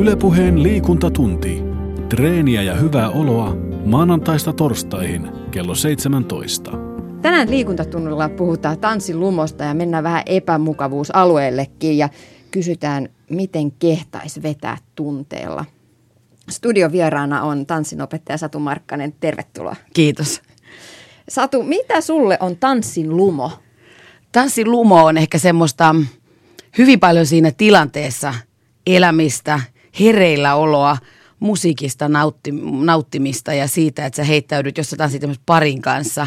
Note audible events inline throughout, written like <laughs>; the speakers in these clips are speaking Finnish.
Ylepuheen liikuntatunti. Treeniä ja hyvää oloa maanantaista torstaihin kello 17. Tänään liikuntatunnilla puhutaan tanssin lumosta ja mennään vähän epämukavuusalueellekin ja kysytään, miten kehtais vetää tunteella. Studiovieraana on tanssinopettaja Satu Markkanen. Tervetuloa. Kiitos. Satu, mitä sulle on tanssin lumo? Tanssin lumo on ehkä semmoista hyvin paljon siinä tilanteessa elämistä, hereilläoloa, musiikista nautti, nauttimista ja siitä, että sä heittäydyt, jos sä parin kanssa.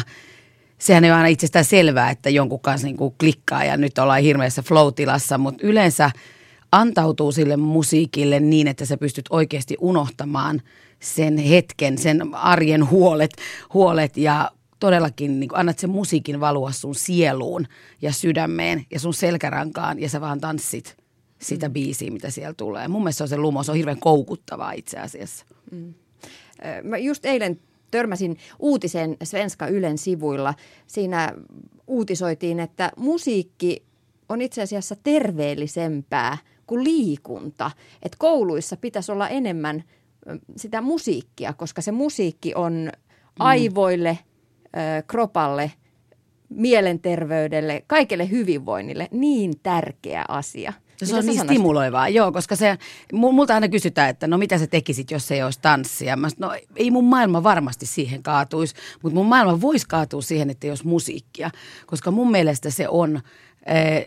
Sehän ei ole aina itsestään selvää, että jonkun kanssa niin kuin klikkaa ja nyt ollaan hirveässä flow-tilassa, mutta yleensä antautuu sille musiikille niin, että sä pystyt oikeasti unohtamaan sen hetken, sen arjen huolet, huolet ja todellakin niin annat sen musiikin valua sun sieluun ja sydämeen ja sun selkärankaan ja sä vaan tanssit sitä mm. biisiä, mitä siellä tulee. Mun mielestä se on se lumo, se on hirveän koukuttavaa itse asiassa. Mm. Mä just eilen törmäsin uutisen Svenska Ylen sivuilla. Siinä uutisoitiin, että musiikki on itse asiassa terveellisempää kuin liikunta. Että kouluissa pitäisi olla enemmän sitä musiikkia, koska se musiikki on mm. aivoille – kropalle, mielenterveydelle, kaikelle hyvinvoinnille niin tärkeä asia. Se, se on niin sanoisit? stimuloivaa, joo, koska se, multa aina kysytään, että no mitä sä tekisit, jos ei olisi tanssia. Mä no ei mun maailma varmasti siihen kaatuisi, mutta mun maailma voisi kaatua siihen, että ei olisi musiikkia. Koska mun mielestä se on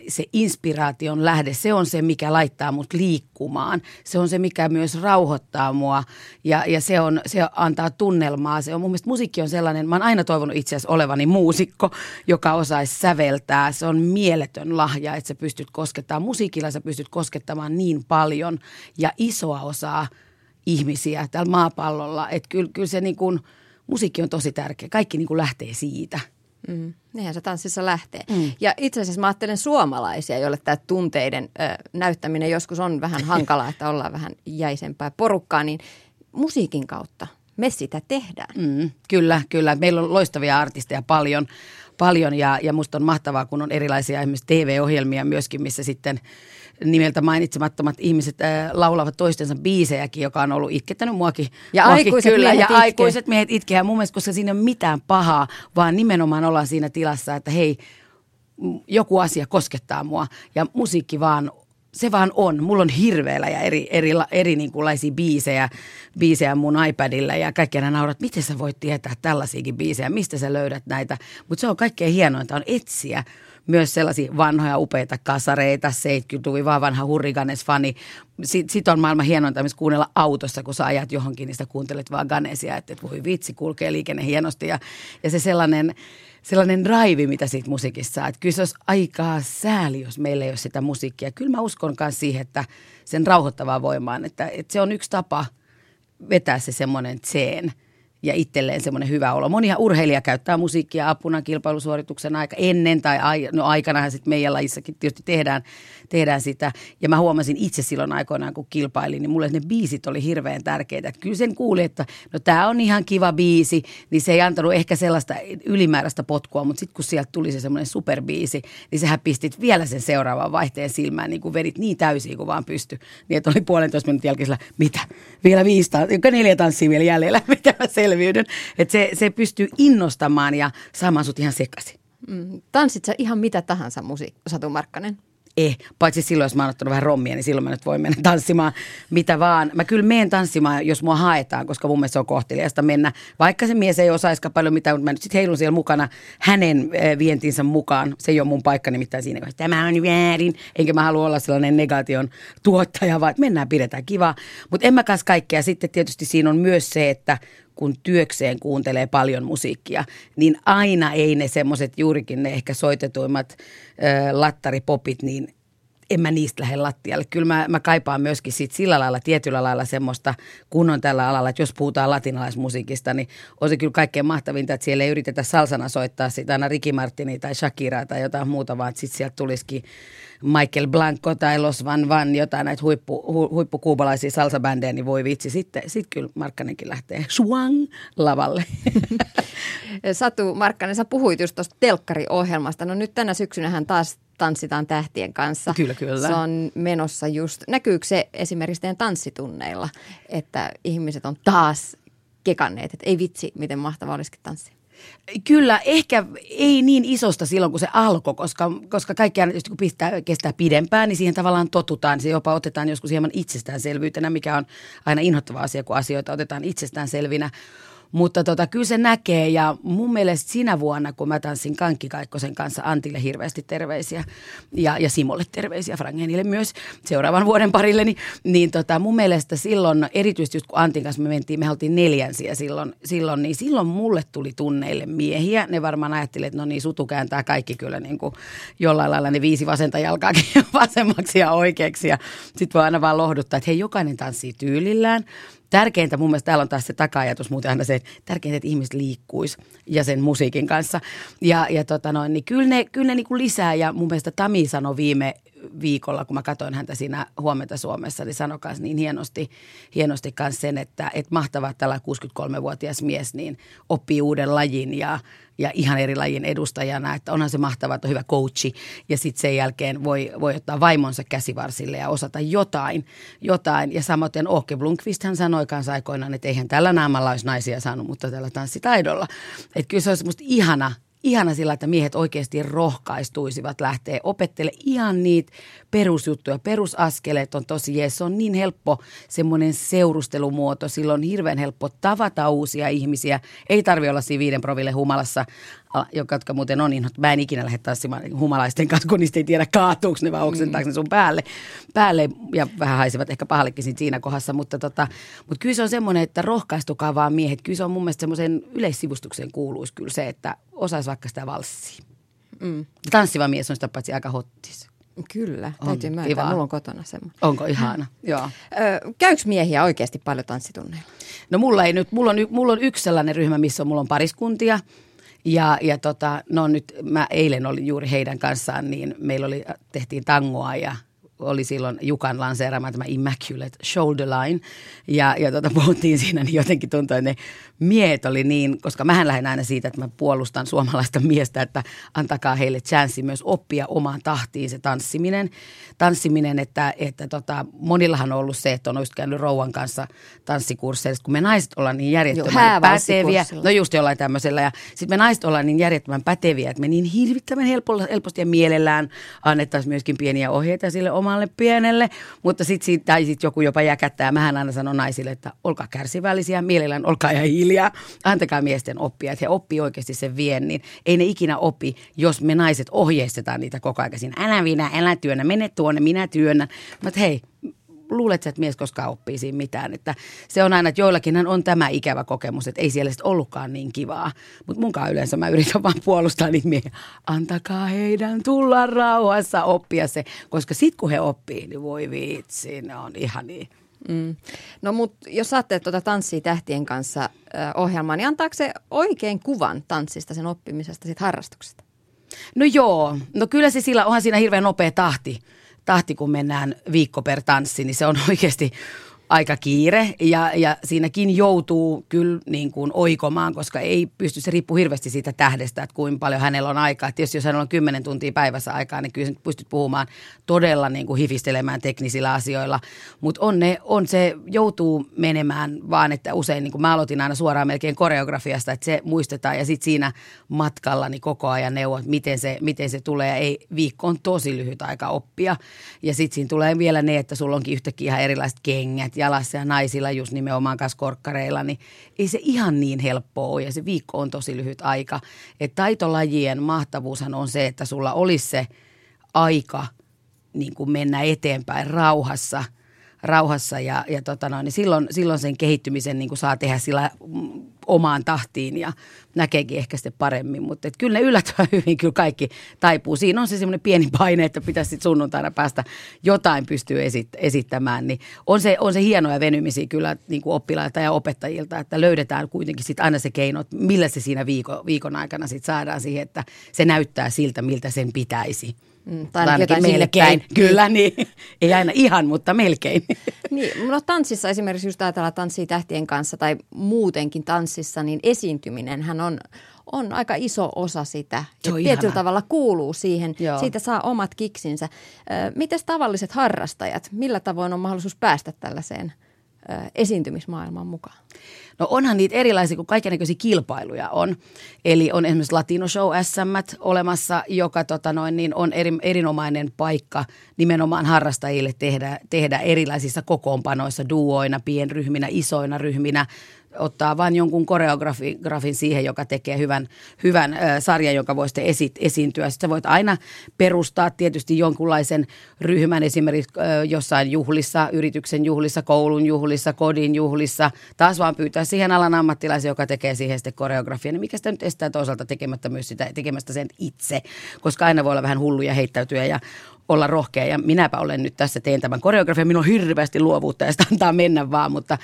se inspiraation lähde, se on se, mikä laittaa mut liikkumaan. Se on se, mikä myös rauhoittaa mua ja, ja se, on, se antaa tunnelmaa. Se on mun mielestä musiikki on sellainen, mä oon aina toivonut itse asiassa olevani muusikko, joka osaisi säveltää. Se on mieletön lahja, että sä pystyt koskettamaan. Musiikilla sä pystyt koskettamaan niin paljon ja isoa osaa ihmisiä tällä maapallolla. Että kyllä, kyllä se niin kuin, musiikki on tosi tärkeä. Kaikki niin kuin lähtee siitä. Mm. Niinhän se tanssissa lähtee. Mm. Ja itse asiassa mä ajattelen suomalaisia, joille tämä tunteiden ö, näyttäminen joskus on vähän <laughs> hankalaa, että ollaan vähän jäisempää porukkaa, niin musiikin kautta me sitä tehdään. Mm, kyllä, kyllä. Meillä on loistavia artisteja paljon, paljon ja, ja musta on mahtavaa, kun on erilaisia esimerkiksi TV-ohjelmia myöskin, missä sitten – nimeltä mainitsemattomat ihmiset äh, laulavat toistensa biisejäkin, joka on ollut itkettänyt muakin. Ja muakin aikuiset kyllä, miehet Ja itke. aikuiset miehet itkee. Ja mun mielestä, koska siinä ei ole mitään pahaa, vaan nimenomaan ollaan siinä tilassa, että hei, joku asia koskettaa mua ja musiikki vaan se vaan on. Mulla on hirveellä ja eri, eri, eri niin kuin laisia biisejä, biisejä mun iPadilla ja kaikki aina naurat, miten sä voit tietää tällaisiakin biisejä, mistä sä löydät näitä. Mutta se on kaikkein hienointa on etsiä myös sellaisia vanhoja upeita kasareita, 70-luvun vaan vanha Hurriganes-fani. Sitten sit on maailman hienointa myös kuunnella autossa, kun sä ajat johonkin, niin sä kuuntelet vaan Ganesia, että, että voi vitsi, kulkee liikenne hienosti. Ja, ja se sellainen, sellainen drive, mitä siitä musiikissa saa. Kyllä se olisi aikaa sääli, jos meillä ei ole sitä musiikkia. Kyllä mä uskon myös siihen, että sen rauhoittavaa voimaan, että, että se on yksi tapa vetää se semmoinen tseen – ja itselleen semmoinen hyvä olo. Monia urheilija käyttää musiikkia apuna kilpailusuorituksen aika ennen tai ai, no aikanahan sitten meidän lajissakin tietysti tehdään, tehdään sitä. Ja mä huomasin itse silloin aikoinaan, kun kilpailin, niin mulle ne biisit oli hirveän tärkeitä. Että kyllä sen kuuli, että no tämä on ihan kiva biisi, niin se ei antanut ehkä sellaista ylimääräistä potkua, mutta sitten kun sieltä tuli se semmoinen superbiisi, niin sehän pistit vielä sen seuraavan vaihteen silmään, niin kuin vedit niin täysin kuin vaan pysty. Niin että oli puolentoista minuutin jälkeen mitä? Vielä viisi, neljä tanssia vielä jäljellä, <laughs> mitä mä selvin selviydyn. Että se, se pystyy innostamaan ja saamaan sut ihan sekaisin. Mm. Tanssit sä ihan mitä tahansa musiikki, Satu Markkanen? Eh, paitsi silloin, jos mä oon ottanut vähän rommia, niin silloin mä nyt voin mennä tanssimaan mitä vaan. Mä kyllä menen tanssimaan, jos mua haetaan, koska mun mielestä se on kohteliasta mennä. Vaikka se mies ei osaisika paljon mitään, mutta mä nyt sitten heilun siellä mukana hänen eh, vientinsä mukaan. Se ei ole mun paikka nimittäin siinä, että tämä on väärin. Enkä mä halua olla sellainen negaation tuottaja, vaan että mennään, pidetään kivaa. Mutta en mä kanssa kaikkea. Sitten tietysti siinä on myös se, että kun työkseen kuuntelee paljon musiikkia, niin aina ei ne semmoiset juurikin ne ehkä soitetuimmat ö, lattaripopit, niin en mä niistä lähde lattialle. Kyllä mä, mä kaipaan myöskin sit sillä lailla, tietyllä lailla semmoista kunnon tällä alalla, että jos puhutaan latinalaismusiikista, niin on se kyllä kaikkein mahtavinta, että siellä ei yritetä salsana soittaa sitä aina Ricky Martini tai Shakiraa tai jotain muuta, vaan sitten sieltä tulisikin Michael Blanco tai Los Van Van, jotain näitä huippu, hu, huippukuubalaisia salsabändejä, niin voi vitsi, sitten sit kyllä Markkanenkin lähtee swang lavalle. <laughs> Satu Markkanen, sä puhuit just tuosta telkkariohjelmasta. No nyt tänä syksynä hän taas Tanssitaan tähtien kanssa. Kyllä, kyllä. Se on menossa just, näkyykö se esimerkiksi teidän tanssitunneilla, että ihmiset on taas kekanneet, että ei vitsi, miten mahtavaa olisikin tanssia? Kyllä, ehkä ei niin isosta silloin, kun se alkoi, koska, koska kaikki aina, kun pistää, kestää pidempään, niin siihen tavallaan totutaan. Se jopa otetaan joskus hieman itsestäänselvyytenä, mikä on aina inhottava asia, kun asioita otetaan itsestäänselvinä. Mutta tota, kyllä se näkee ja mun mielestä sinä vuonna, kun mä tanssin Kankki Kaikkosen kanssa Antille hirveästi terveisiä ja, ja Simolle terveisiä, Frangenille myös seuraavan vuoden parille, niin, niin tota, mun mielestä silloin, erityisesti just kun Antin kanssa me mentiin, me oltiin neljänsiä silloin, silloin, niin silloin mulle tuli tunneille miehiä. Ne varmaan ajattelivat, että no niin, sutu kääntää kaikki kyllä niin kuin jollain lailla ne viisi vasenta jalkaakin <laughs> vasemmaksi ja oikeaksi ja sitten voi aina vaan lohduttaa, että hei, jokainen tanssii tyylillään tärkeintä mun mielestä täällä on taas se taka-ajatus muuten aina se, että tärkeintä, että ihmiset liikkuisi ja sen musiikin kanssa. Ja, ja tota noin, niin kyllä ne, kyllä ne niin kuin lisää ja mun mielestä Tami sanoi viime viikolla, kun mä katsoin häntä siinä huomenta Suomessa, niin sanoi niin hienosti, hienosti kanssa sen, että, että mahtavaa, tällä 63-vuotias mies niin oppii uuden lajin ja, ja ihan eri lajin edustajana, että onhan se mahtavaa, että on hyvä coachi ja sitten sen jälkeen voi, voi ottaa vaimonsa käsivarsille ja osata jotain. jotain. Ja samoin Åke Blomqvist hän sanoi kanssa aikoinaan, että eihän tällä naamalla olisi naisia saanut, mutta tällä tanssitaidolla. Että kyllä se on semmoista ihana, ihana sillä, että miehet oikeasti rohkaistuisivat lähteä opettele ihan niitä perusjuttuja. Perusaskeleet on tosi jees. Se on niin helppo semmoinen seurustelumuoto. Silloin on hirveän helppo tavata uusia ihmisiä. Ei tarvi olla siinä viiden proville humalassa joka, jotka muuten on niin, mä en ikinä lähde tanssimaan humalaisten kanssa, kun niistä ei tiedä kaatuuko ne vai oksentaako mm. ne sun päälle, päälle ja vähän haisevat ehkä pahallekin siinä kohdassa, mutta, tota, mutta kyllä se on semmoinen, että rohkaistukaa vaan miehet. Kyllä se on mun mielestä semmoisen yleissivustukseen kuuluisi kyllä se, että osaisi vaikka sitä valssia. Mm. Tanssiva mies on sitä paitsi aika hottis. Kyllä, täytyy myöntää. Kiva. Mulla on kotona semmoinen. Onko ihana? <laughs> Joo. Ö, käyks miehiä oikeasti paljon tanssitunneilla? No mulla ei nyt, mulla on, mulla on yksi sellainen ryhmä, missä on, mulla on pariskuntia – ja, ja tota, no nyt mä eilen olin juuri heidän kanssaan, niin meillä oli, tehtiin tangoa ja oli silloin Jukan lanseeraama tämä Immaculate Shoulder Line. Ja, ja tota, puhuttiin siinä, niin jotenkin tuntui, että ne miehet oli niin, koska mähän lähden aina siitä, että mä puolustan suomalaista miestä, että antakaa heille chanssi myös oppia omaan tahtiin se tanssiminen. Tanssiminen, että, että tota, monillahan on ollut se, että on just käynyt rouvan kanssa tanssikursseilla. Kun me naiset ollaan niin järjettömän päteviä. No just jollain tämmöisellä. Ja sitten me naiset ollaan niin järjettömän päteviä, että me niin hirvittävän helposti ja mielellään annettaisiin myöskin pieniä ohjeita sille omalle pienelle, mutta sitten sit, tai sit joku jopa jäkättää. Mähän aina sanon naisille, että olkaa kärsivällisiä, mielellään olkaa ja hiljaa, antakaa miesten oppia, että he oppii oikeasti sen viennin. Ei ne ikinä opi, jos me naiset ohjeistetaan niitä koko ajan. Älä minä, älä työnnä, mene tuonne, minä työnnän. Mutta hei, luulet että mies koskaan oppii siinä mitään. Että se on aina, että joillakin on tämä ikävä kokemus, että ei siellä sitten ollutkaan niin kivaa. Mutta munkaan yleensä mä yritän vaan puolustaa niitä miehiä. Antakaa heidän tulla rauhassa oppia se, koska sitten kun he oppii, niin voi vitsi, ne on ihan niin. Mm. No mutta jos saatte tuota Tanssii tähtien kanssa äh, ohjelmaa, niin antaako se oikein kuvan tanssista, sen oppimisesta, siitä harrastuksesta? No joo, no kyllä se sillä, onhan siinä hirveän nopea tahti tahti, kun mennään viikko per tanssi, niin se on <laughs> oikeasti aika kiire ja, ja siinäkin joutuu kyllä niin kuin oikomaan, koska ei pysty, se riippuu hirveästi siitä tähdestä, että kuinka paljon hänellä on aikaa. Tietysti jos hänellä on 10 tuntia päivässä aikaa, niin kyllä pystyt puhumaan todella niin kuin hifistelemään teknisillä asioilla. Mutta on, on se, joutuu menemään vaan, että usein niin kuin mä aloitin aina suoraan melkein koreografiasta, että se muistetaan ja sitten siinä matkalla niin koko ajan neuvot, miten se, miten se tulee. Ei, viikko on tosi lyhyt aika oppia ja sitten siinä tulee vielä ne, että sulla onkin yhtäkkiä ihan erilaiset kengät jalassa ja naisilla just nimenomaan kanssa korkkareilla, niin ei se ihan niin helppoa ole ja se viikko on tosi lyhyt aika. Et taitolajien mahtavuushan on se, että sulla olisi se aika niin kuin mennä eteenpäin rauhassa – rauhassa ja, ja tota noin, niin silloin, silloin sen kehittymisen niin kuin saa tehdä sillä omaan tahtiin ja näkeekin ehkä sitten paremmin. Mutta kyllä ne yllättävän <laughs> hyvin kyllä kaikki taipuu. Siinä on se semmoinen pieni paine, että pitäisi sitten sunnuntaina päästä jotain pystyy esit- esittämään. Niin on, se, on se hienoja venymisiä kyllä niin kuin oppilailta ja opettajilta, että löydetään kuitenkin sitten aina se keino, että millä se siinä viikon, viikon aikana sitten saadaan siihen, että se näyttää siltä, miltä sen pitäisi. Mm, tai ainakin melkein. Kyllä, niin. Ei aina ihan, mutta melkein. Niin, no tanssissa esimerkiksi just ajatellaan tanssii tähtien kanssa tai muutenkin tanssissa, niin esiintyminen hän on, on aika iso osa sitä. Se on tietyllä ihanaa. tavalla kuuluu siihen. Joo. Siitä saa omat kiksinsä. Miten tavalliset harrastajat, millä tavoin on mahdollisuus päästä tällaiseen esiintymismaailmaan mukaan? No onhan niitä erilaisia, kun kaikenlaisia kilpailuja on. Eli on esimerkiksi Latino Show SM olemassa, joka tota noin, niin on eri, erinomainen paikka nimenomaan harrastajille tehdä, tehdä erilaisissa kokoonpanoissa, duoina, pienryhminä, isoina ryhminä, ottaa vain jonkun koreografin siihen, joka tekee hyvän, hyvän ö, sarjan, joka voi sitten esi- esiintyä. Sitten sä voit aina perustaa tietysti jonkunlaisen ryhmän esimerkiksi ö, jossain juhlissa, yrityksen juhlissa, koulun juhlissa, kodin juhlissa. Taas vaan pyytää siihen alan ammattilaisen, joka tekee siihen sitten koreografian. Niin mikä sitä nyt estää toisaalta tekemättä myös sitä, tekemästä sen itse, koska aina voi olla vähän hulluja heittäytyä ja olla rohkea. Ja minäpä olen nyt tässä, teen tämän koreografian, minulla on hirveästi luovuutta ja sitä antaa mennä vaan, mutta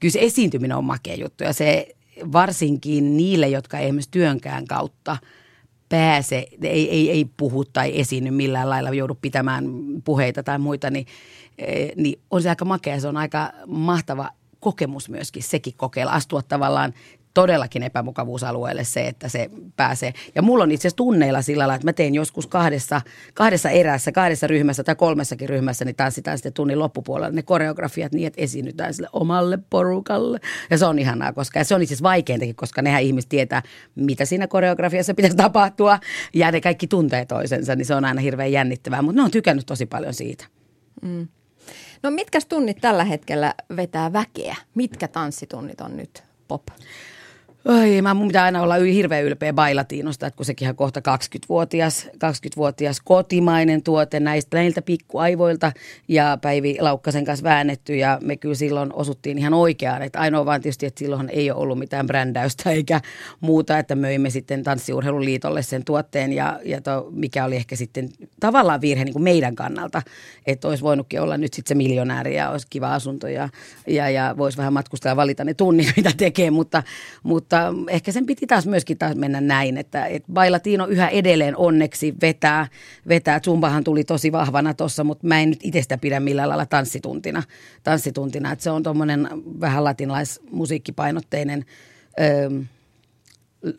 kyllä se esiintyminen on makea juttu. Ja se varsinkin niille, jotka ei esimerkiksi työnkään kautta pääse, ei, ei, ei puhu tai esiinny millään lailla, joudu pitämään puheita tai muita, niin, eh, niin on se aika makea, se on aika mahtava kokemus myöskin sekin kokeilla, astua tavallaan todellakin epämukavuusalueelle se, että se pääsee. Ja mulla on itse asiassa tunneilla sillä lailla, että mä tein joskus kahdessa, kahdessa erässä, kahdessa ryhmässä tai kolmessakin ryhmässä, niin tanssitaan sitten tunnin loppupuolella ne koreografiat niin, että esiinnytään sille omalle porukalle. Ja se on ihanaa, koska ja se on itse asiassa vaikeintakin, koska nehän ihmiset tietää, mitä siinä koreografiassa pitäisi tapahtua ja ne kaikki tuntee toisensa, niin se on aina hirveän jännittävää, mutta ne on tykännyt tosi paljon siitä. No mitkä tunnit tällä hetkellä vetää väkeä? Mitkä tanssitunnit on nyt pop? Oi, mä mun pitää aina olla hirveän ylpeä Bailatiinosta, että kun sekin on kohta 20-vuotias, 20-vuotias kotimainen tuote näistä näiltä pikkuaivoilta. Ja Päivi Laukkasen kanssa väännetty ja me kyllä silloin osuttiin ihan oikeaan. Että ainoa vaan tietysti, että silloin ei ole ollut mitään brändäystä <laughs> eikä muuta, että möimme sitten Tanssiurheiluliitolle sen tuotteen. Ja, ja to, mikä oli ehkä sitten tavallaan virhe niin kuin meidän kannalta, että olisi voinutkin olla nyt sitten se miljonääri ja olisi kiva asunto ja, ja, ja voisi vähän matkustaa ja valita ne tunnit, <laughs> mitä tekee, mutta, mutta ehkä sen piti taas myöskin taas mennä näin, että et Bailatino yhä edelleen onneksi vetää, vetää. Zumbahan tuli tosi vahvana tuossa, mutta mä en nyt itsestä pidä millään lailla tanssituntina, tanssituntina että se on tuommoinen vähän latinalaismusiikkipainotteinen öö,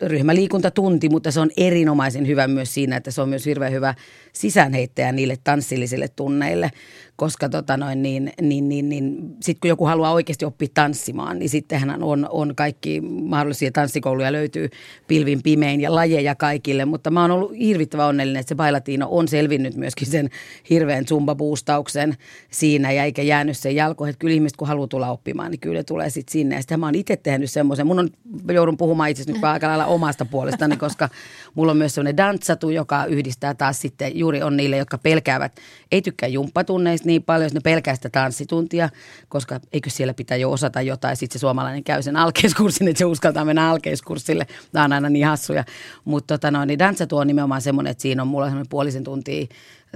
ryhmäliikuntatunti, mutta se on erinomaisen hyvä myös siinä, että se on myös hirveän hyvä sisäänheittäjä niille tanssillisille tunneille, koska tota noin, niin, niin, niin, niin sitten kun joku haluaa oikeasti oppia tanssimaan, niin sittenhän on, on kaikki mahdollisia tanssikouluja löytyy pilvin pimein ja lajeja kaikille, mutta mä oon ollut hirvittävän onnellinen, että se Bailatino on selvinnyt myöskin sen hirveän zumba-boostauksen siinä ja eikä jäänyt sen jalkoihin, että kyllä ihmiset kun haluaa tulla oppimaan, niin kyllä tulee sitten sinne. Ja sitten mä oon itse tehnyt semmoisen, mun on, joudun puhumaan itse nyt aika lailla omasta puolestani, koska mulla on myös semmoinen danssatu, joka yhdistää taas sitten, juuri on niille, jotka pelkäävät, ei tykkää jumppatunneista niin paljon, jos ne pelkää sitä tanssituntia, koska eikö siellä pitää jo osata jotain, sitten se suomalainen käy sen alkeiskurssin, että se uskaltaa mennä alkeiskurssille, nämä on aina niin hassuja, mutta tota no, niin danssatu on nimenomaan semmoinen, että siinä on mulla semmoinen puolisen tuntia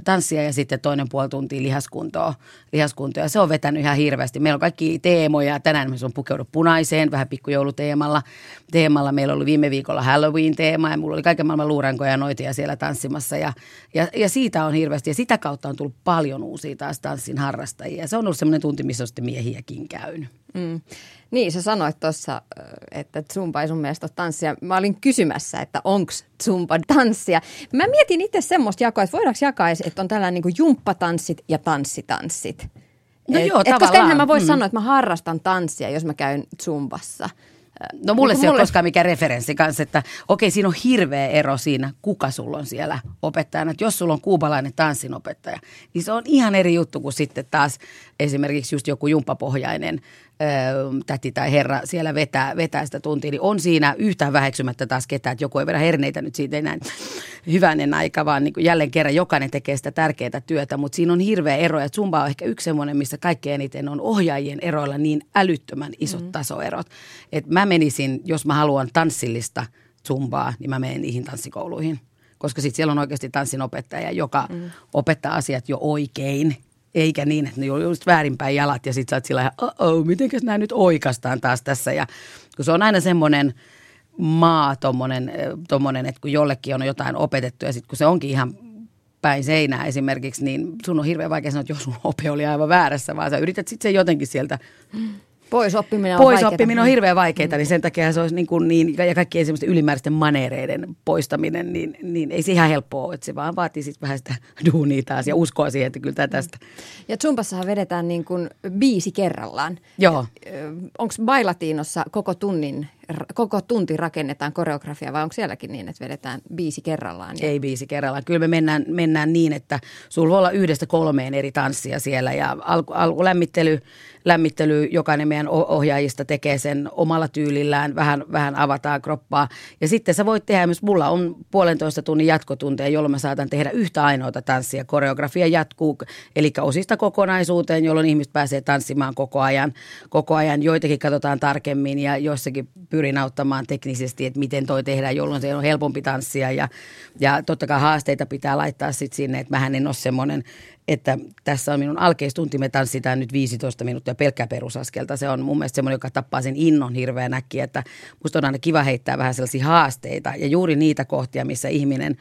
tanssia ja sitten toinen puoli tuntia lihaskuntoa, lihaskuntoa. Ja se on vetänyt ihan hirveästi. Meillä on kaikki teemoja. Tänään me on pukeudu punaiseen, vähän pikkujouluteemalla. Teemalla meillä oli viime viikolla Halloween-teema ja mulla oli kaiken maailman luurankoja ja noitia siellä tanssimassa. Ja, ja, ja, siitä on hirveästi. Ja sitä kautta on tullut paljon uusia taas tanssin harrastajia. Se on ollut semmoinen tunti, missä on sitten miehiäkin käynyt. Mm. Niin, sä sanoit tuossa, että Zumba ei sun mielestä ole tanssia. Mä olin kysymässä, että onko Zumba tanssia. Mä mietin itse semmoista jakoa, että voidaanko jakaa, että on tällainen niin jumppatanssit ja tanssitanssit. No et, joo, et, Koska tavallaan. enhän mä voi Mm. sanoa, että mä harrastan tanssia, jos mä käyn Zumbassa. No mulle Niin se ei kun ole koskaan mikään referenssi kanssa, että okei siinä on hirveä ero siinä, kuka sulla on siellä opettajana. Että jos sulla on kuubalainen tanssinopettaja, niin se on ihan eri juttu kuin sitten taas esimerkiksi just joku jumppapohjainen täti tai herra siellä vetää, vetää sitä tuntia. Niin on siinä yhtään väheksymättä taas ketään, että joku ei vedä herneitä nyt siitä enää hyvänen aika, vaan niin kuin jälleen kerran jokainen tekee sitä tärkeää työtä, mutta siinä on hirveä ero. Ja Zumba on ehkä yksi semmoinen, missä kaikkein eniten on ohjaajien eroilla niin älyttömän isot mm. tasoerot. Et mä menisin, jos mä haluan tanssillista Zumbaa, niin mä menen niihin tanssikouluihin. Koska sitten siellä on oikeasti tanssinopettaja, joka mm. opettaa asiat jo oikein. Eikä niin, että ne on just väärinpäin jalat ja sitten sä oot sillä oh, mitenkäs nämä nyt oikastaan taas tässä. Ja kun se on aina semmoinen maa, tommonen, tommonen, että kun jollekin on jotain opetettu ja sitten kun se onkin ihan päin seinää esimerkiksi, niin sun on hirveän vaikea sanoa, että jos sun <laughs> ope oli aivan väärässä, vaan sä yrität sitten sen jotenkin sieltä Pois oppiminen on Pois oppiminen on hirveän vaikeaa, niin sen takia se olisi niin, kuin niin ja kaikkien semmoisten ylimääräisten manereiden poistaminen, niin, niin ei se ihan helppoa ole, että se vaan vaatii sitten vähän sitä <laughs> duunia taas ja uskoa siihen, että kyllä tämä tästä. Ja Zumbassahan vedetään niin kuin biisi kerrallaan. Joo. Onko Bailatiinossa koko tunnin, koko tunti rakennetaan koreografia vai onko sielläkin niin, että vedetään biisi kerrallaan? Ei biisi kerrallaan. Kyllä me mennään, mennään niin, että sulla voi olla yhdestä kolmeen eri tanssia siellä ja alku, alkulämmittely, lämmittely, jokainen meidän ohjaajista tekee sen omalla tyylillään, vähän, vähän avataan kroppaa. Ja sitten sä voit tehdä, myös mulla on puolentoista tunnin jatkotunteja, jolloin mä saatan tehdä yhtä ainoata tanssia. Koreografia jatkuu, eli osista kokonaisuuteen, jolloin ihmiset pääsee tanssimaan koko ajan. Koko ajan joitakin katsotaan tarkemmin ja joissakin pyrin auttamaan teknisesti, että miten toi tehdään, jolloin se on helpompi tanssia. Ja, ja totta kai haasteita pitää laittaa sitten sinne, että mähän en ole semmoinen että tässä on minun alkeistunti, me tanssitaan nyt 15 minuuttia pelkkää perusaskelta. Se on mun mielestä semmoinen, joka tappaa sen innon hirveän äkkiä, että musta on aina kiva heittää vähän sellaisia haasteita ja juuri niitä kohtia, missä ihminen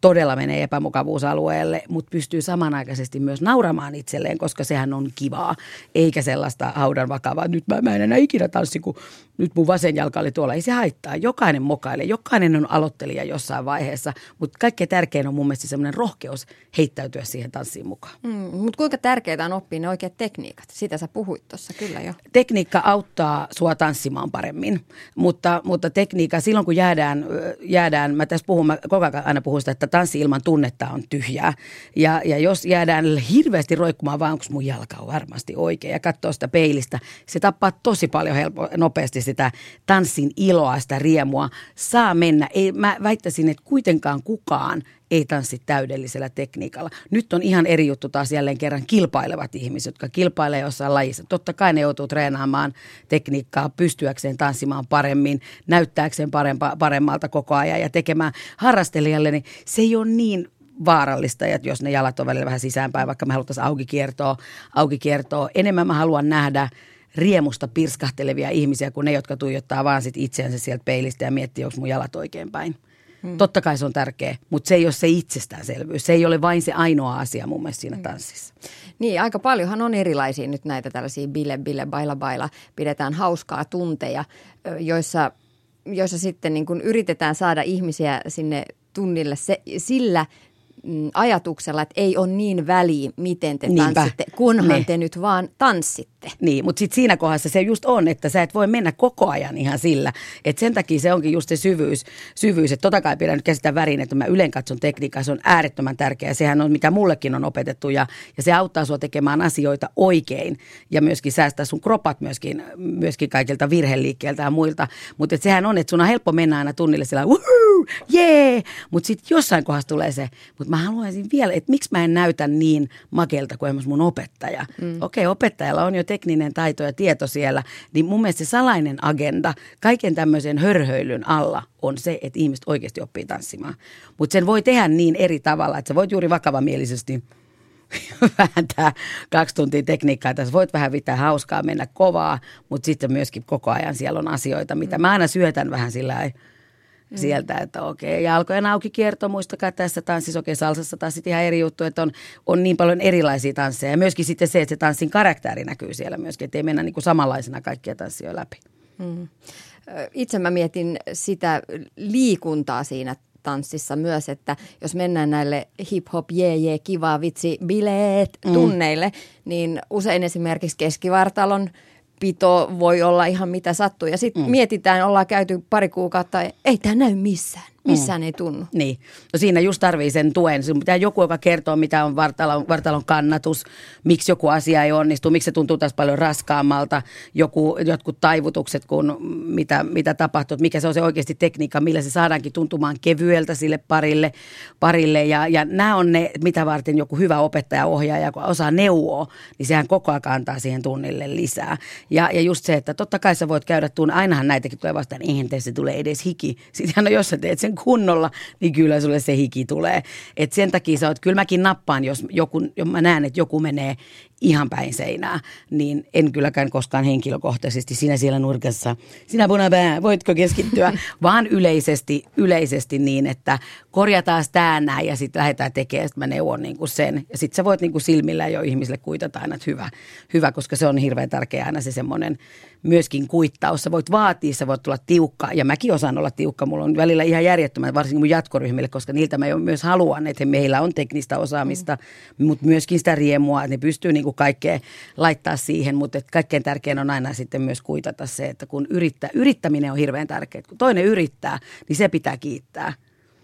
todella menee epämukavuusalueelle, mutta pystyy samanaikaisesti myös nauramaan itselleen, koska sehän on kivaa, eikä sellaista haudan vakavaa. Nyt mä, mä en enää ikinä tanssi, kun nyt mun vasen jalka oli tuolla. Ei se haittaa. Jokainen mokailee, jokainen on aloittelija jossain vaiheessa, mutta kaikkein tärkein on mun mielestä semmoinen rohkeus heittäytyä siihen tanssiin mukaan. Mm, mutta kuinka tärkeää on oppia ne oikeat tekniikat? Sitä sä puhuit tuossa kyllä jo. Tekniikka auttaa sua tanssimaan paremmin, mutta, mutta tekniikka, silloin kun jäädään, jäädään mä tässä puhun, mä koko ajan aina puhun sitä, että tanssi ilman tunnetta on tyhjää. Ja, ja jos jäädään hirveästi roikkumaan vaan, onko mun jalka on varmasti oikein ja katsoo sitä peilistä, se tappaa tosi paljon helpo, nopeasti sitä tanssin iloa, sitä riemua. Saa mennä. Ei, mä väittäisin, että kuitenkaan kukaan ei tanssi täydellisellä tekniikalla. Nyt on ihan eri juttu taas jälleen kerran kilpailevat ihmiset, jotka kilpailevat jossain lajissa. Totta kai ne joutuu treenaamaan tekniikkaa pystyäkseen tanssimaan paremmin, näyttääkseen parempa, paremmalta koko ajan ja tekemään harrastelijalle, niin se ei ole niin vaarallista, että jos ne jalat on välillä vähän sisäänpäin, vaikka me haluttaisiin auki kiertoa, auki kiertoa. Enemmän mä haluan nähdä riemusta pirskahtelevia ihmisiä kuin ne, jotka tuijottaa vaan sit itseänsä sieltä peilistä ja miettii, onko mun jalat oikein päin. Hmm. Totta kai se on tärkeä, mutta se ei ole se itsestäänselvyys. Se ei ole vain se ainoa asia mun mielestä siinä hmm. tanssissa. Niin, aika paljonhan on erilaisia nyt näitä tällaisia bile, bile, baila, baila. Pidetään hauskaa tunteja, joissa, joissa sitten niin kun yritetään saada ihmisiä sinne tunnille se, sillä ajatuksella, että ei ole niin väliä, miten te Niinpä. tanssitte, kunhan ne. te nyt vaan tanssitte. Niin, mutta sitten siinä kohdassa se just on, että sä et voi mennä koko ajan ihan sillä. Että sen takia se onkin just se syvyys, syvyys että totta kai pidän nyt käsittää värin, että mä ylen katson tekniikkaa, se on äärettömän tärkeää. Sehän on, mitä mullekin on opetettu ja, ja se auttaa sua tekemään asioita oikein ja myöskin säästää sun kropat myöskin, myöskin kaikilta virheliikkeiltä ja muilta. Mutta sehän on, että sun on helppo mennä aina tunnille sillä jee, yeah! mutta sitten jossain kohdassa tulee se, mutta mä haluaisin vielä, että miksi mä en näytä niin makelta kuin esimerkiksi mun opettaja. Mm. Okei, okay, opettajalla on jo tekninen taito ja tieto siellä, niin mun mielestä se salainen agenda kaiken tämmöisen hörhöilyn alla on se, että ihmiset oikeasti oppii tanssimaan. Mutta sen voi tehdä niin eri tavalla, että sä voit juuri vakavamielisesti <laughs> vääntää kaksi tuntia tekniikkaa. Tässä voit vähän pitää hauskaa, mennä kovaa, mutta sitten myöskin koko ajan siellä on asioita, mitä mä aina syötän vähän sillä lailla mm. sieltä, että okei, jalkojen auki kierto, muistakaa tässä tanssissa, okei, salsassa taas sitten ihan eri juttu, että on, on niin paljon erilaisia tansseja. Ja myöskin sitten se, että se tanssin karakteri näkyy siellä myöskin, että ei mennä niin kuin samanlaisena kaikkia tanssioja läpi. Mm. Itse mä mietin sitä liikuntaa siinä tanssissa myös, että jos mennään näille hip-hop, jee, jee, kiva, vitsi, bileet mm. tunneille, mm. niin usein esimerkiksi keskivartalon – pito voi olla ihan mitä sattuu. Ja sitten mm. mietitään, ollaan käyty pari kuukautta, ei tämä näy missään. Missään mm. ei tunnu. Niin. No siinä just tarvii sen tuen. Sinun pitää joku, joka kertoo, mitä on vartalon, vartalon kannatus, miksi joku asia ei onnistu, miksi se tuntuu taas paljon raskaammalta, joku, jotkut taivutukset, kun mitä, mitä tapahtuu, mikä se on se oikeasti tekniikka, millä se saadaankin tuntumaan kevyeltä sille parille. parille. Ja, ja nämä on ne, mitä varten joku hyvä opettaja, ohjaaja, kun osaa neuvoa, niin sehän koko ajan antaa siihen tunnille lisää. Ja, ja just se, että totta kai sä voit käydä tunne, ainahan näitäkin tulee vastaan, eihän se tulee edes hiki. Sittenhän on, jos sä teet sen kunnolla, niin kyllä sulle se hiki tulee. Et sen takia sä oot, kyllä mäkin nappaan, jos, joku, jos mä näen, että joku menee ihan päin seinää, niin en kylläkään koskaan henkilökohtaisesti sinä siellä nurkassa, sinä punapää, voitko keskittyä, <laughs> vaan yleisesti, yleisesti niin, että korjataan tämä näin ja sitten lähdetään tekemään, sitten mä neuvon niin kuin sen. Ja sitten sä voit niin kuin silmillä jo ihmisille kuitata aina, että hyvä, hyvä, koska se on hirveän tärkeä aina se semmoinen myöskin kuittaus. Sä voit vaatia, sä voit tulla tiukka ja mäkin osaan olla tiukka. Mulla on välillä ihan järjettömän, varsinkin mun jatkoryhmille, koska niiltä mä myös haluan, että meillä on teknistä osaamista, mm. mutta myöskin sitä riemua, että ne pystyy niin kuin kaikkea laittaa siihen, mutta että kaikkein tärkein on aina sitten myös kuitata se, että kun yrittää, yrittäminen on hirveän tärkeää. Kun toinen yrittää, niin se pitää kiittää.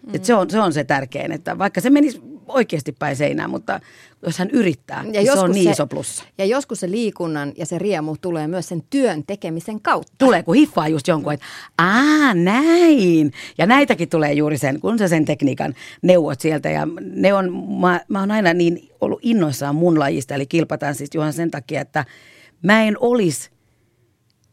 Mm. Et se, on, se on se tärkein, että vaikka se menisi oikeasti päin seinään, mutta jos hän yrittää, ja niin se on niin se, iso plussa. Ja joskus se liikunnan ja se riemu tulee myös sen työn tekemisen kautta. Tulee, kun hiffaa just jonkun, että aa näin. Ja näitäkin tulee juuri sen, kun sä sen tekniikan neuvot sieltä. Ja ne on, mä, mä oon aina niin ollut innoissaan mun lajista, eli siis juhan sen takia, että mä en olisi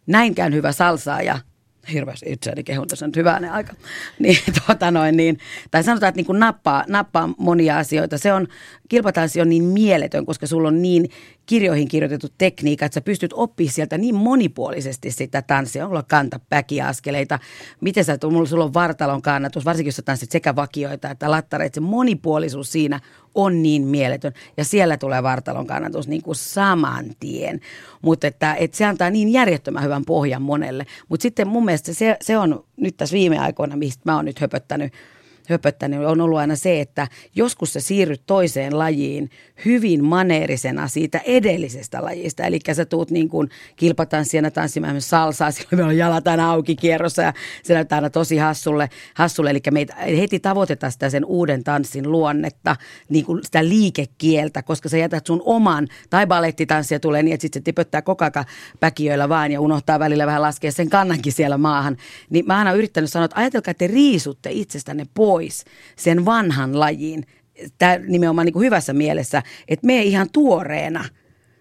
näinkään hyvä salsaaja – hirveästi itseäni kehun tässä nyt hyvänä aika. <laughs> Niin, tuota noin, niin, tai sanotaan, että niin kuin nappaa, nappaa monia asioita. Se on, kilpatanssi on niin mieletön, koska sulla on niin kirjoihin kirjoitettu tekniikka, että sä pystyt oppimaan sieltä niin monipuolisesti sitä tanssia. Onko kanta, päkiaskeleita, miten sä, mulla sulla on vartalon kannatus, varsinkin jos sä tanssit sekä vakioita että lattareita. Se monipuolisuus siinä on niin mieletön. Ja siellä tulee vartalon kannatus niin kuin saman tien. Mutta että, että se antaa niin järjettömän hyvän pohjan monelle. Mutta sitten mun mielestä se, se on nyt tässä viime aikoina, mistä mä oon nyt höpöttänyt – höpöttänyt, on ollut aina se, että joskus sä siirryt toiseen lajiin hyvin maneerisena siitä edellisestä lajista. Eli sä tuut niin kuin kilpatanssijana tanssimaan salsaa, <laughs> silloin meillä on jalat aina auki kierrossa ja se näyttää aina tosi hassulle. hassulle. Eli me heti tavoitetaan sitä sen uuden tanssin luonnetta, niin kuin sitä liikekieltä, koska sä jätät sun oman, tai balettitanssia tulee niin, että sitten se tipöttää koko ajan päkiöillä vaan ja unohtaa välillä vähän laskea sen kannankin siellä maahan. Niin mä aina yrittänyt sanoa, että ajatelkaa, että te riisutte itsestänne pois pois sen vanhan lajin, tämä nimenomaan niin kuin hyvässä mielessä, että me ihan tuoreena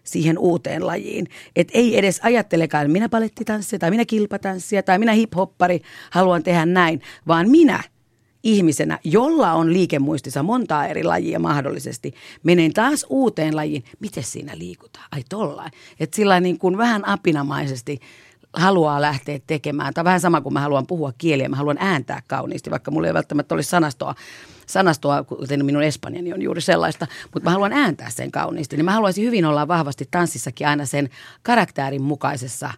siihen uuteen lajiin. Että ei edes ajattelekaan, että minä palettitanssia tai minä kilpatanssia tai minä hiphoppari haluan tehdä näin, vaan minä ihmisenä, jolla on liikemuistissa montaa eri lajia mahdollisesti, menen taas uuteen lajiin. Miten siinä liikutaan? Ai tollain. Että sillä niin kuin vähän apinamaisesti haluaa lähteä tekemään. Tai vähän sama kuin mä haluan puhua kieliä, mä haluan ääntää kauniisti, vaikka mulla ei välttämättä olisi sanastoa, sanastoa kuten minun espanjani on juuri sellaista, mutta mä haluan ääntää sen kauniisti. Niin mä haluaisin hyvin olla vahvasti tanssissakin aina sen karakterin mukaisessa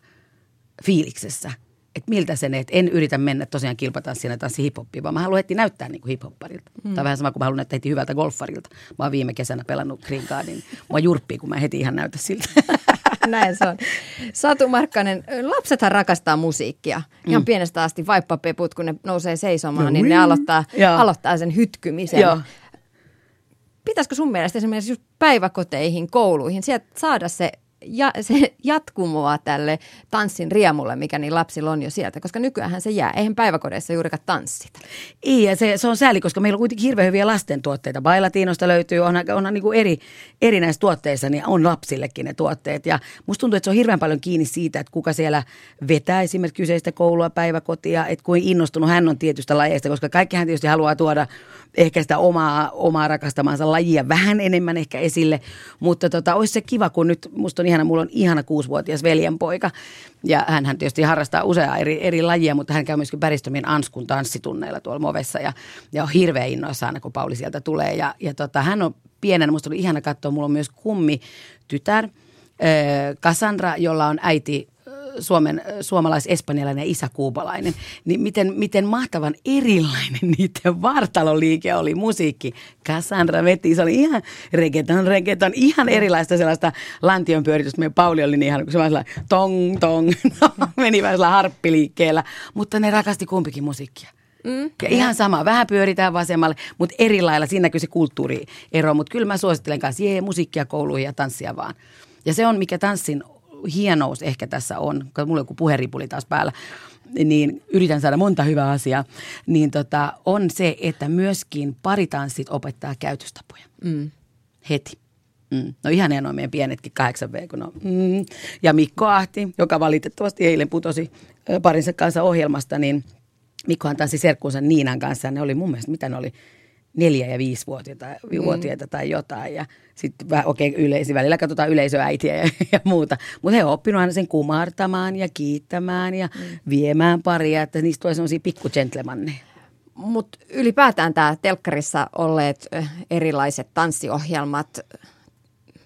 fiiliksessä. Että miltä se että en yritä mennä tosiaan kilpatanssina tanssi hiphoppiin, vaan mä haluan heti näyttää niin kuin hiphopparilta. Hmm. Tai vähän sama kuin mä haluan näyttää heti hyvältä golfarilta. Mä oon viime kesänä pelannut Green Cardin. Mua jurppii, kun mä heti ihan näytä siltä. <laughs> <laughs> Näin se on. Satu Markkanen, lapsethan rakastaa musiikkia. Ihan mm. pienestä asti vaippapeput, kun ne nousee seisomaan, no, niin ne aloittaa, aloittaa sen hytkymisen. Joo. Pitäisikö sun mielestä esimerkiksi just päiväkoteihin, kouluihin, sieltä saada se ja, <laughs> se jatkumoa tälle tanssin riemulle, mikä niin lapsilla on jo sieltä, koska nykyään se jää. Eihän päiväkodeissa juurikaan tanssita. Ei, ja se, se on sääli, koska meillä on kuitenkin hirveän hyviä lasten tuotteita. Bailatiinosta löytyy, on, on, niin kuin eri, eri näissä tuotteissa, niin on lapsillekin ne tuotteet. Ja musta tuntuu, että se on hirveän paljon kiinni siitä, että kuka siellä vetää esimerkiksi kyseistä koulua, päiväkotia, että kuin innostunut hän on tietystä lajeista, koska kaikki hän tietysti haluaa tuoda ehkä sitä omaa, omaa rakastamansa lajia vähän enemmän ehkä esille. Mutta tota, olisi se kiva, kun nyt musta on ihana, mulla on ihana kuusivuotias veljenpoika. Ja hän tietysti harrastaa useaa eri, eri lajia, mutta hän käy myöskin Päristömin Anskun tanssitunneilla tuolla Movessa. Ja, ja on hirveän innoissaan aina, kun Pauli sieltä tulee. Ja, ja tota, hän on pienenä, musta oli ihana katsoa, mulla on myös kummi tytär, Cassandra, jolla on äiti Suomen, suomalais-espanjalainen ja isä kuubalainen, niin miten, miten mahtavan erilainen niiden vartaloliike oli musiikki. Cassandra veti, se oli ihan reggaeton, reggaeton, ihan erilaista sellaista lantion pyöritystä. Meidän Pauli oli niin ihan, kun se vaan tong, tong, <laughs> no, meni vähän harppiliikkeellä, mutta ne rakasti kumpikin musiikkia. Mm. Ja ihan sama, vähän pyöritään vasemmalle, mutta eri lailla, siinä näkyy se kulttuuriero. Mutta kyllä mä suosittelen kanssa, jee, musiikkia kouluihin ja tanssia vaan. Ja se on, mikä tanssin hienous ehkä tässä on, kun mulla on joku puheripuli taas päällä, niin yritän saada monta hyvää asiaa, niin tota, on se, että myöskin paritanssit opettaa käytöstapoja. Mm. Heti. Mm. No ihan hienoa meidän pienetkin 8V, kun on. Mm. Ja Mikko Ahti, joka valitettavasti eilen putosi parinsa kanssa ohjelmasta, niin Mikkohan tanssi serkkuunsa Niinan kanssa. Ne oli mun mielestä, mitä ne oli, neljä- ja viisivuotiaita mm. tai jotain. Ja sitten vähän okei okay, yleisi, välillä katsotaan yleisöäitiä ja, <laughs> ja muuta. Mutta he on oppinut aina sen kumartamaan ja kiittämään ja mm. viemään paria, että niistä tulee sellaisia pikku. Mutta ylipäätään tämä telkkarissa olleet erilaiset tanssiohjelmat,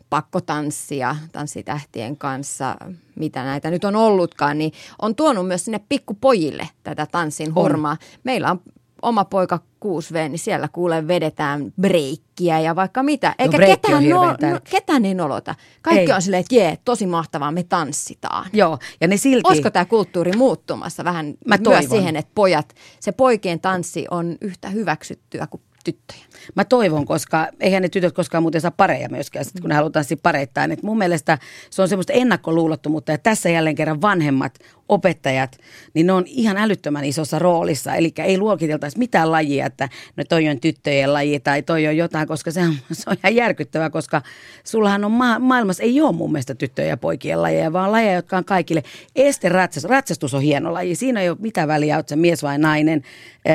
pakkotanssia tanssitähtien kanssa, mitä näitä nyt on ollutkaan, niin on tuonut myös sinne pikkupojille tätä tanssin hormaa. Meillä on oma poika 6V, niin siellä kuulee vedetään breikkiä ja vaikka mitä. Eikä no, ketään, no, no, ketään ei nolota. Kaikki ei. on silleen, että jee, tosi mahtavaa, me tanssitaan. Joo, ja ne silti... Olisiko tämä kulttuuri muuttumassa vähän Mä myös toivon. siihen, että pojat, se poikien tanssi on yhtä hyväksyttyä kuin tyttöjä. Mä toivon, koska eihän ne tytöt koskaan muuten saa pareja myöskään, sit, kun ne halutaan pareittain. Et mun mielestä se on semmoista ennakkoluulottomuutta ja tässä jälleen kerran vanhemmat opettajat, niin ne on ihan älyttömän isossa roolissa. Eli ei luokiteltaisi mitään lajia, että no toi on tyttöjen laji tai toi on jotain, koska se on, se on ihan järkyttävää, koska sullahan on ma- maailmassa, ei ole mun mielestä tyttöjen ja poikien lajeja, vaan lajeja, jotka on kaikille. Este ratsastus, ratsastus on hieno laji. Siinä ei ole mitään väliä, oot mies vai nainen,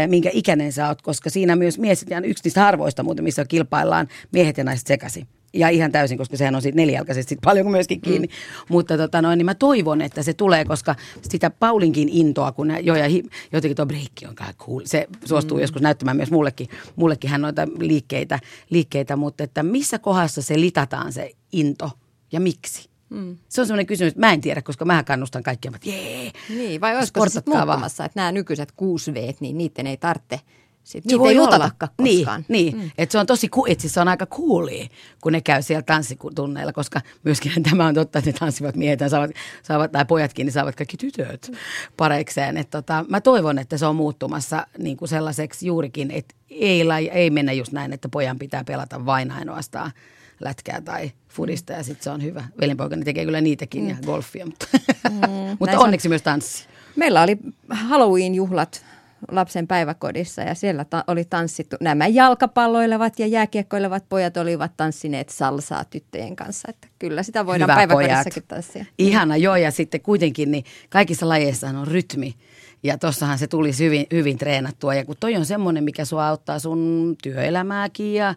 minkä ikäinen sä oot, koska siinä myös mies, ja yksi niistä harvoista muuten, missä kilpaillaan miehet ja naiset sekaisin ja ihan täysin, koska sehän on siitä nelijalkaisesti sit paljon myöskin kiinni. Mm. Mutta tota noin, niin mä toivon, että se tulee, koska sitä Paulinkin intoa, kun ne, jo ja hi, jotenkin tuo breikki on cool. Se suostuu mm. joskus näyttämään myös mullekin, mullekin hän noita liikkeitä, liikkeitä, mutta että missä kohdassa se litataan se into ja miksi? Mm. Se on sellainen kysymys, että mä en tiedä, koska mä kannustan kaikkia, että jee. Niin, vai olisiko se sitten että nämä nykyiset 6 v niin niiden ei tarvitse sitten niitä ei lutatakaan koskaan. Niin, niin. Mm. että se on tosi, itse siis se on aika coolia, kun ne käy siellä tanssitunneilla, koska myöskin <laughs> tämä on totta, että ne tanssivat miehet ja saavat, saavat, tai pojatkin, niin saavat kaikki tytöt mm. pareikseen. Että tota, mä toivon, että se on muuttumassa niin kuin sellaiseksi juurikin, että ei, ei mennä just näin, että pojan pitää pelata vain ainoastaan lätkää tai fudista ja sitten se on hyvä. Velinpoikani tekee kyllä niitäkin mm. ja golfia, mutta, mm. <laughs> mutta onneksi on. myös tanssi. Meillä oli Halloween-juhlat lapsen päiväkodissa ja siellä ta- oli tanssittu. Nämä jalkapalloilevat ja jääkiekkoilevat pojat olivat tanssineet salsaa tyttöjen kanssa. Että kyllä sitä voidaan Hyvä päiväkodissakin pojat. tanssia. Ihana, joo ja sitten kuitenkin niin kaikissa lajeissa on rytmi. Ja tossahan se tulisi hyvin, hyvin treenattua. Ja kun toi on semmoinen, mikä sua auttaa sun työelämääkin ja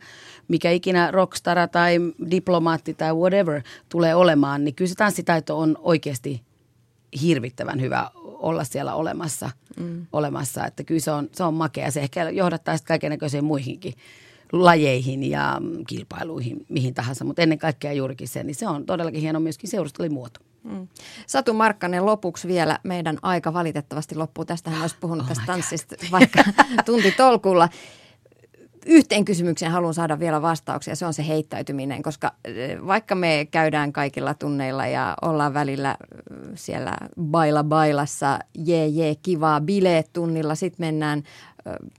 mikä ikinä rockstara tai diplomaatti tai whatever tulee olemaan, niin kyllä se tanssitaito on oikeasti hirvittävän hyvä olla siellä olemassa. Mm. olemassa. Että kyllä se on, se on makea. Se ehkä johdattaa sitten kaikenlaisiin muihinkin lajeihin ja kilpailuihin, mihin tahansa. Mutta ennen kaikkea juurikin se, niin se on todellakin hieno myöskin seurustelimuoto. Mm. Satu Markkanen lopuksi vielä. Meidän aika valitettavasti loppuu. Tästähän olisi puhunut oh tästä tanssista vaikka <laughs> tunti tolkulla yhteen kysymykseen haluan saada vielä vastauksia, se on se heittäytyminen, koska eh, vaikka me käydään kaikilla tunneilla ja ollaan välillä eh, siellä baila bailassa, jee jee, kivaa, bileet tunnilla, sitten mennään eh,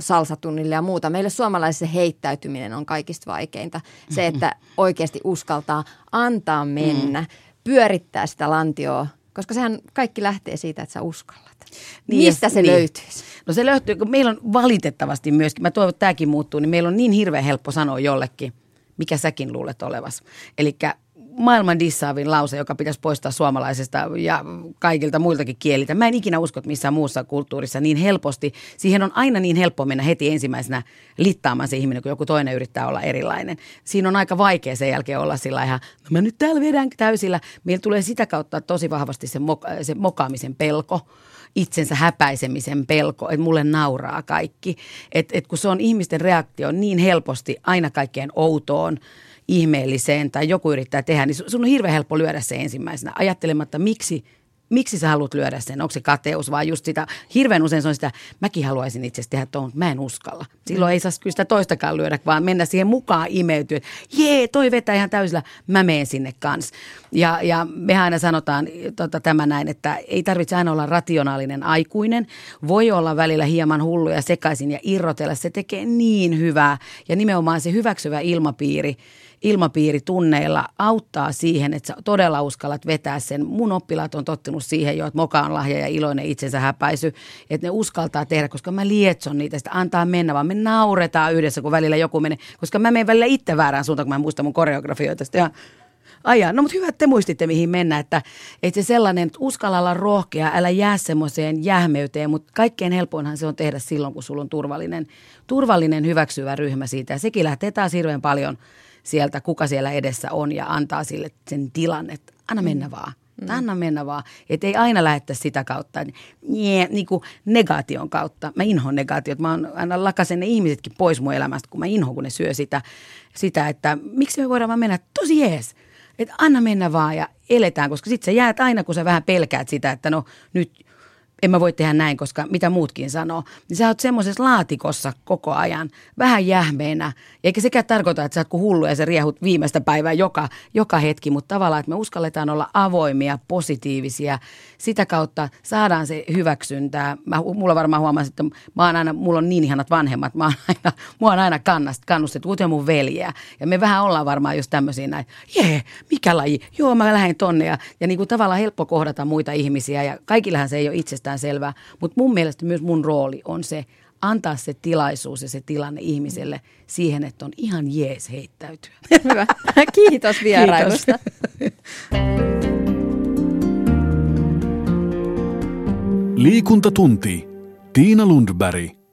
salsatunnille ja muuta. Meille suomalaisille heittäytyminen on kaikista vaikeinta. Se, että oikeasti uskaltaa antaa mennä, mm. pyörittää sitä lantioa, koska sehän kaikki lähtee siitä, että sä uskallat. Niin, Mistä se niin. löytyisi? No se löytyy, kun meillä on valitettavasti myöskin, mä toivon, että tämäkin muuttuu, niin meillä on niin hirveän helppo sanoa jollekin, mikä säkin luulet olevas. Eli maailman dissaavin lause, joka pitäisi poistaa suomalaisesta ja kaikilta muiltakin kieliltä. Mä en ikinä usko, että missään muussa kulttuurissa niin helposti. Siihen on aina niin helppo mennä heti ensimmäisenä littaamaan se ihminen, kun joku toinen yrittää olla erilainen. Siinä on aika vaikea sen jälkeen olla sillä ihan, no mä nyt täällä vedän täysillä. Meillä tulee sitä kautta tosi vahvasti se, moka- se mokaamisen pelko itsensä häpäisemisen pelko, että mulle nauraa kaikki. Että et kun se on ihmisten reaktio niin helposti aina kaikkeen outoon, ihmeelliseen tai joku yrittää tehdä, niin sun on hirveän helppo lyödä se ensimmäisenä ajattelematta, miksi miksi sä haluat lyödä sen? Onko se kateus vai just sitä, hirveän usein se on sitä, mäkin haluaisin itse asiassa tehdä tuon, mutta mä en uskalla. Silloin ei saa kyllä sitä toistakaan lyödä, vaan mennä siihen mukaan imeytyä, jee, toi vetää ihan täysillä, mä menen sinne kanssa. Ja, ja mehän aina sanotaan tota, tämä näin, että ei tarvitse aina olla rationaalinen aikuinen. Voi olla välillä hieman hullu ja sekaisin ja irrotella. Se tekee niin hyvää ja nimenomaan se hyväksyvä ilmapiiri – ilmapiiri tunneilla auttaa siihen, että sä todella uskallat vetää sen. Mun oppilaat on tottunut siihen jo, että moka on lahja ja iloinen itsensä häpäisy, että ne uskaltaa tehdä, koska mä lietson niitä, sitä antaa mennä, vaan me nauretaan yhdessä, kun välillä joku menee, koska mä menen välillä itse väärään suuntaan, kun mä en muista mun koreografioita. Sitten ihan. No mutta hyvä, että te muistitte mihin mennä, että, että se sellainen, että uskalla olla rohkea, älä jää semmoiseen jähmeyteen, mutta kaikkein helpoinhan se on tehdä silloin, kun sulla on turvallinen, turvallinen hyväksyvä ryhmä siitä. Ja sekin lähtee taas hirveän paljon sieltä, kuka siellä edessä on ja antaa sille sen tilan, että anna mennä vaan. Mm. Anna mennä vaan. Että ei aina lähetä sitä kautta, nie, niin kuin negaation kautta. Mä inhoan negaatiot. Mä aina lakasen ne ihmisetkin pois mun elämästä, kun mä inhoan, kun ne syö sitä, sitä että miksi me voidaan vaan mennä tosi jees. Että anna mennä vaan ja eletään, koska sitten sä jäät aina, kun sä vähän pelkäät sitä, että no nyt en mä voi tehdä näin, koska mitä muutkin sanoo, niin sä oot semmoisessa laatikossa koko ajan, vähän jähmeenä. Eikä sekään tarkoita, että sä oot kuin hullu ja sä riehut viimeistä päivää joka, joka hetki, mutta tavallaan, että me uskalletaan olla avoimia, positiivisia. Sitä kautta saadaan se hyväksyntää. Mä, mulla varmaan huomasin, että mä oon aina, mulla on niin ihanat vanhemmat, mä oon aina, <laughs> mua on aina kannast, kannustettu, kuten mun veljeä. Ja me vähän ollaan varmaan just tämmöisiä näin, jee, mikä laji? Joo, mä lähden tonne. Ja, ja niin kuin tavallaan helppo kohdata muita ihmisiä ja kaikillähän se ei ole itsestä itsestään selvää, mutta mun mielestä myös mun rooli on se antaa se tilaisuus ja se tilanne ihmiselle siihen, että on ihan jees heittäytyä. <laughs> Hyvä. Kiitos vierailusta. Liikuntatunti. Tiina Lundberg.